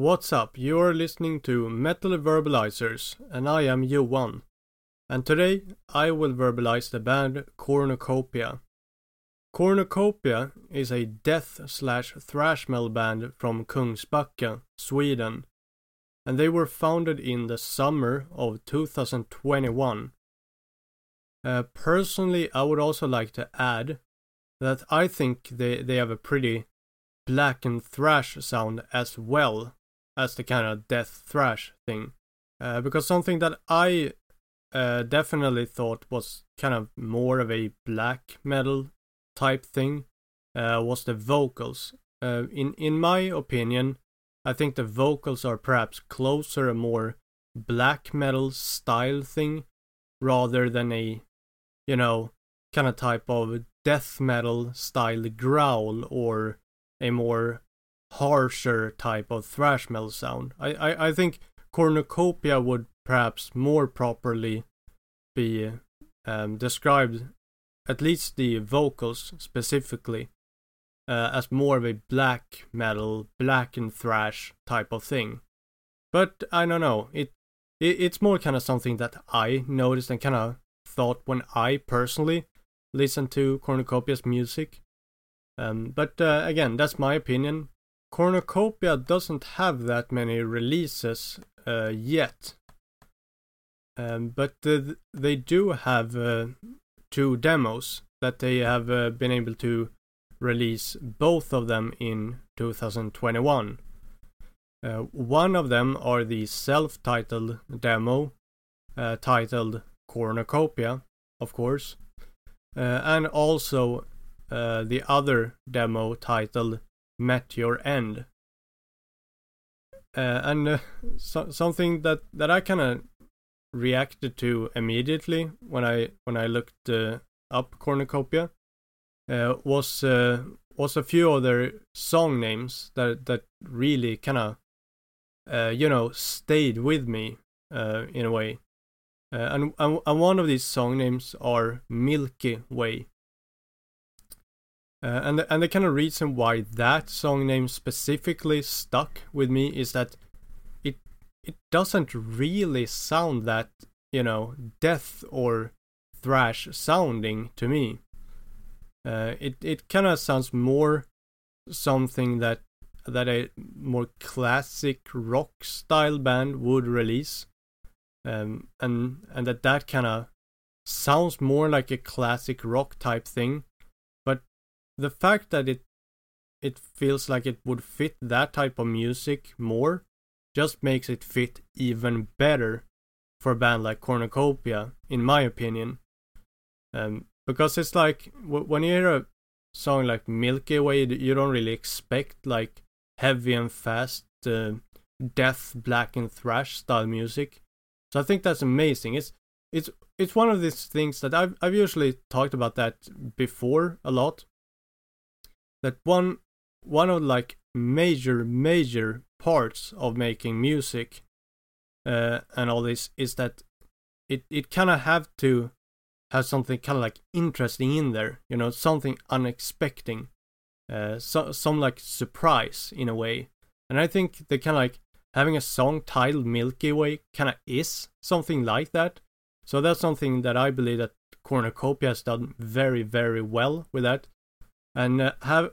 What's up? You're listening to Metal Verbalizers, and I am Johan. And today I will verbalize the band Cornucopia. Cornucopia is a death slash thrash metal band from Kungsbacka, Sweden, and they were founded in the summer of 2021. Uh, personally, I would also like to add that I think they, they have a pretty black and thrash sound as well as the kind of death thrash thing. Uh, because something that I uh, definitely thought was kind of more of a black metal type thing uh, was the vocals. Uh, in in my opinion, I think the vocals are perhaps closer a more black metal style thing rather than a you know kind of type of death metal style growl or a more harsher type of thrash metal sound. I, I, I think cornucopia would perhaps more properly be um, described, at least the vocals specifically, uh, as more of a black metal, black and thrash type of thing. But I don't know, it, it it's more kind of something that I noticed and kind of thought when I personally listened to Cornucopia's music. Um, but uh, again, that's my opinion. Cornucopia doesn't have that many releases uh, yet. Um, but uh, they do have uh, two demos that they have uh, been able to release both of them in 2021. Uh, one of them are the self-titled demo uh, titled Cornucopia, of course, and also the other demo titled met your end. Uh, and uh, so, something that that I kind of reacted to immediately when I when I looked uh, up Cornucopia uh, was uh, was a few other song names that that really kind of uh, you know stayed with me in a way. and, and and one of these song names are Milky Way. Uh, and the, and the kind of reason why that song name specifically stuck with me is that it it doesn't really sound that you know death or thrash sounding to me. Uh, it it kind of sounds more something that that a more classic rock style band would release, um, and and that that kind of sounds more like a classic rock type thing the fact that it it feels like it would fit that type of music more just makes it fit even better for a band like Cornucopia, in my opinion. Um, because it's like w- when you hear a song like Milky Way, you don't really expect like heavy and fast, uh, death, black and thrash style music. So I think that's amazing. It's it's it's one of these things that I've I've usually talked about that before a lot, that one one of like major major parts of making music uh, and all this is that it it kind of have to have something kind of like interesting in there you know something unexpected uh, so, some like surprise in a way. And i think the kind of like having a song titled milky way kind of is something like that. So that's something that i believe that cornucopia has done very very well with that and uh, have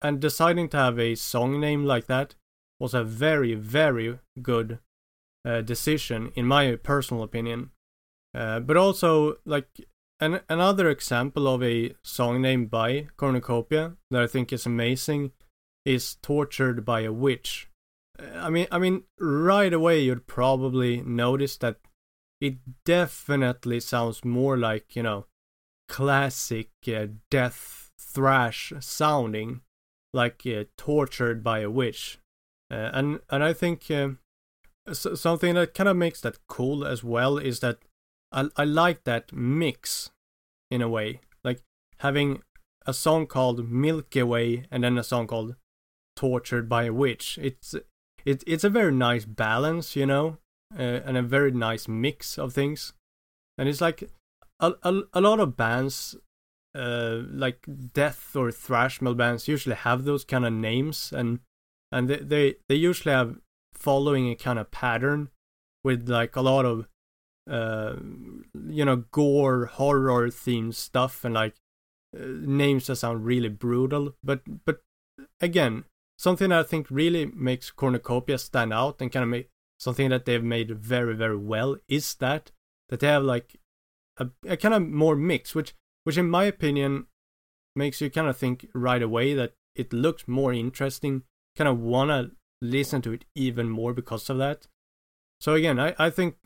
and deciding to have a song name like that was a very very good uh, decision in my personal opinion. Uh, but also like an, another example of a song name by cornucopia that i think is amazing is tortured by a witch. Uh, i mean i mean right away you'd probably notice that it definitely sounds more like you know classic uh, death thrash sounding, like uh, tortured by a witch. Uh, and and I think uh, something that kind of makes that cool as well is that I I like that mix in a way, like having a song called Milky Way and then a song called Tortured by a Witch. It's it, it's a very nice balance, you know, uh, and a very nice mix of things. And it's like a, a, a lot of bands uh, like death or thrash metal bands usually have those kind of names and and they they, they usually have following a kind of pattern with like a lot of uh you know gore horror themed stuff and like uh, names that sound really brutal. But but again something that i think really makes cornucopia stand out and kind of make something that they've made very very well is that that they have like a, a kind of more mix which which in my opinion makes you kind of think right away that it looks more interesting kind of wanna listen to it even more because of that so again i i think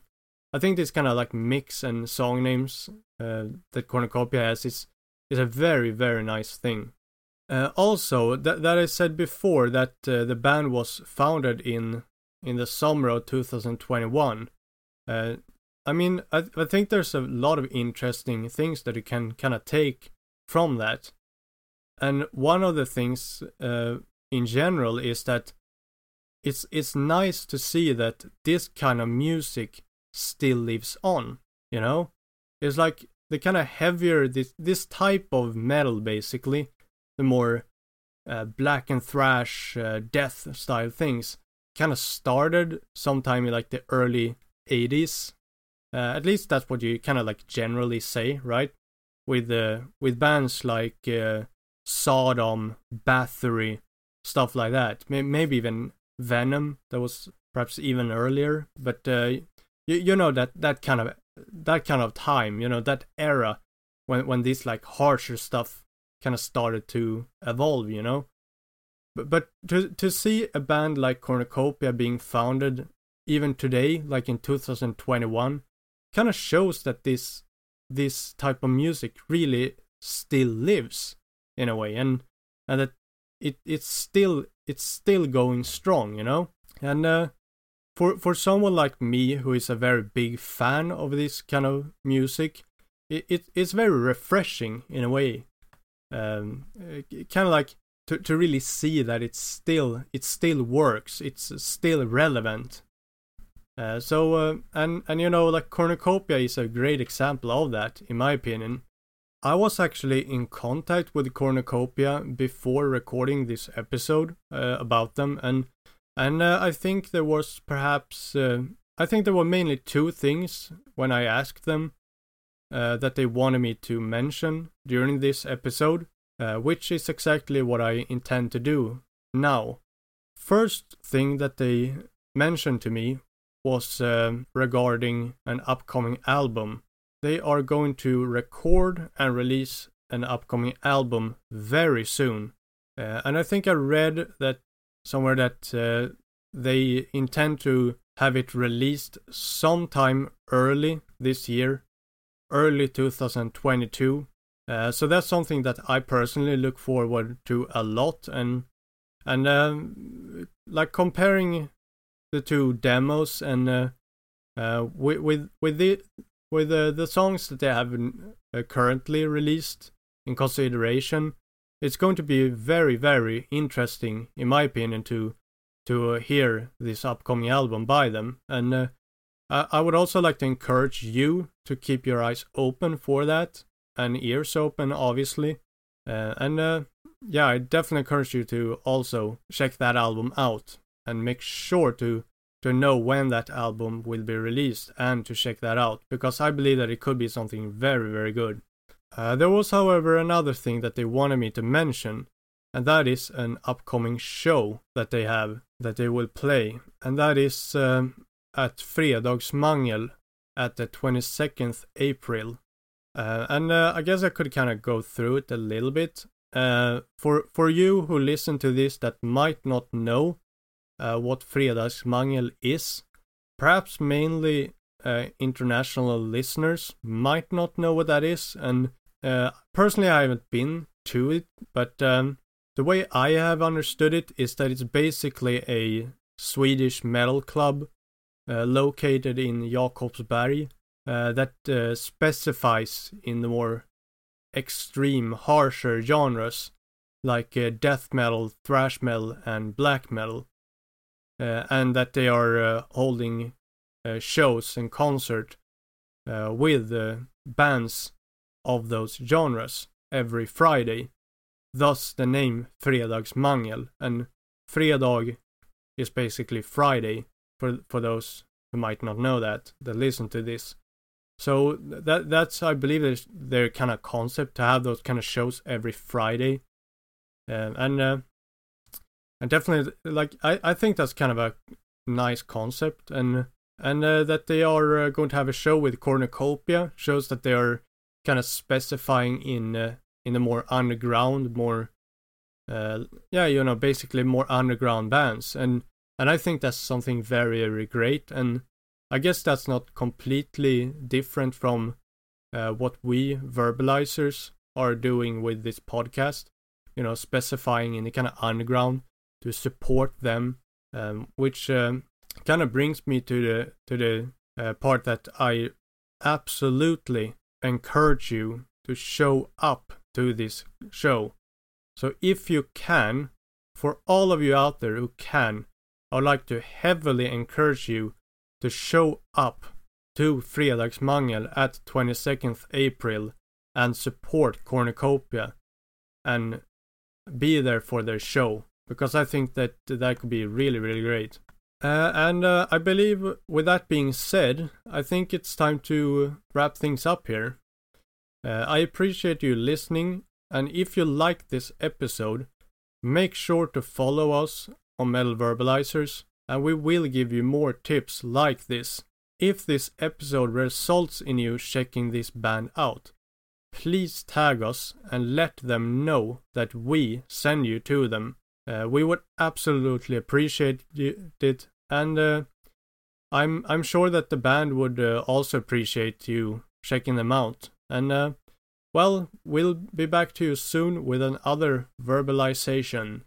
i think this kind of like mix and song names uh, that cornucopia has is is a very very nice thing uh, also that that i said before that uh, the band was founded in in the summer of 2021. I mean, I, I think there's a lot of interesting things that you can kind of take from that. And one of the things uh, in general is that it's it's nice to see that this kind of music still lives on. You know, it's like the kind of heavier this this type of metal basically, the more uh, black and thrash, uh, death style things kind of started sometime in like the early 80s. Uh, at least that's what you kind of like generally say, right? With uh, with bands like uh, Sodom, Bathory, stuff like that. Maybe even Venom. That was perhaps even earlier. But uh, you you know that that kind of that kind of time, you know that era when when this like harsher stuff kind of started to evolve, you know. But, but to to see a band like Cornucopia being founded even today, like in 2021, kind of shows that this this type of music really still lives in a way, and and that it it's still it's still going strong, you know. And uh, for for someone like me who is a very big fan of this kind of music, it, it it's very refreshing in a way. Um, kind of like to to really see that it's still it still works it's still relevant uh, so uh, and and you know like cornucopia is a great example of that in my opinion i was actually in contact with cornucopia before recording this episode uh, about them and and i think there was perhaps i think there were mainly two things when i asked them that they wanted me to mention during this episode which is exactly what I intend to do now. First thing that they mentioned to me was uh, regarding an upcoming album. They are going to record and release an upcoming album very soon. Uh, and I think I read that somewhere that uh, they intend to have it released sometime early this year, early 2022. Uh, so that's something that I personally look forward to a lot, and and um, like comparing the two demos and uh, uh, with with with the with the the songs that they have uh, currently released in consideration, it's going to be very very interesting, in my opinion, to to hear this upcoming album by them, and uh, I would also like to encourage you to keep your eyes open for that and ears open, obviously. Uh, and uh, yeah, I definitely encourage you to also check that album out and make sure to to know when that album will be released and to check that out because I believe that it could be something very very good. Uh, there was, however, another thing that they wanted me to mention, and that is an upcoming show that they have that they will play, and that is um, at Fredagsmangel at the 22nd April uh, and uh, I guess I could kind of go through it a little bit. Uh, for for you who listen to this that might not know uh, what Fredagsmangel is, perhaps mainly uh, international listeners might not know what that is. And uh, personally, I haven't been to it, but um, the way I have understood it is that it's basically a Swedish metal club located in Jakobsberg uh, that uh, specifies in the more extreme, harsher genres like uh, death metal, thrash metal, and black metal, uh, and that they are uh, holding uh, shows and concert with bands of those genres every Friday. Thus the name Fredagsmangel, and fredag is basically Friday for for those who might not know that that listen to this. So that that's I believe their kind of concept to have those kind of shows every Friday, uh, and uh, and definitely like I I think that's kind of a nice concept and and uh, that they are uh, going to have a show with cornucopia shows that they are kind of specifying in uh, in the more underground more uh, yeah you know basically more underground bands and and I think that's something very very great and I guess that's not completely different from uh, what we verbalizers are doing with this podcast. You know, specifying in the kind of underground to support them, um, which um, kind of brings me to the to the uh, part that I absolutely encourage you to show up to this show. So if you can, for all of you out there who can, I'd like to heavily encourage you to show up to Fredagsmangel at 22nd April and support Cornucopia and be there for their show because I think that that could be really really great. Uh, and uh, I believe with that being said, I think it's time to wrap things up here. Uh, I appreciate you listening, and if you like this episode, make sure to follow us on Metal Verbalizers and we will give you more tips like this. If this episode results in you checking this band out, please tag us and let them know that we send you to them. Uh, we would absolutely appreciate it, and uh, I'm I'm sure that the band would uh, also appreciate you checking them out. And uh, well, we'll be back to you soon with another verbalization.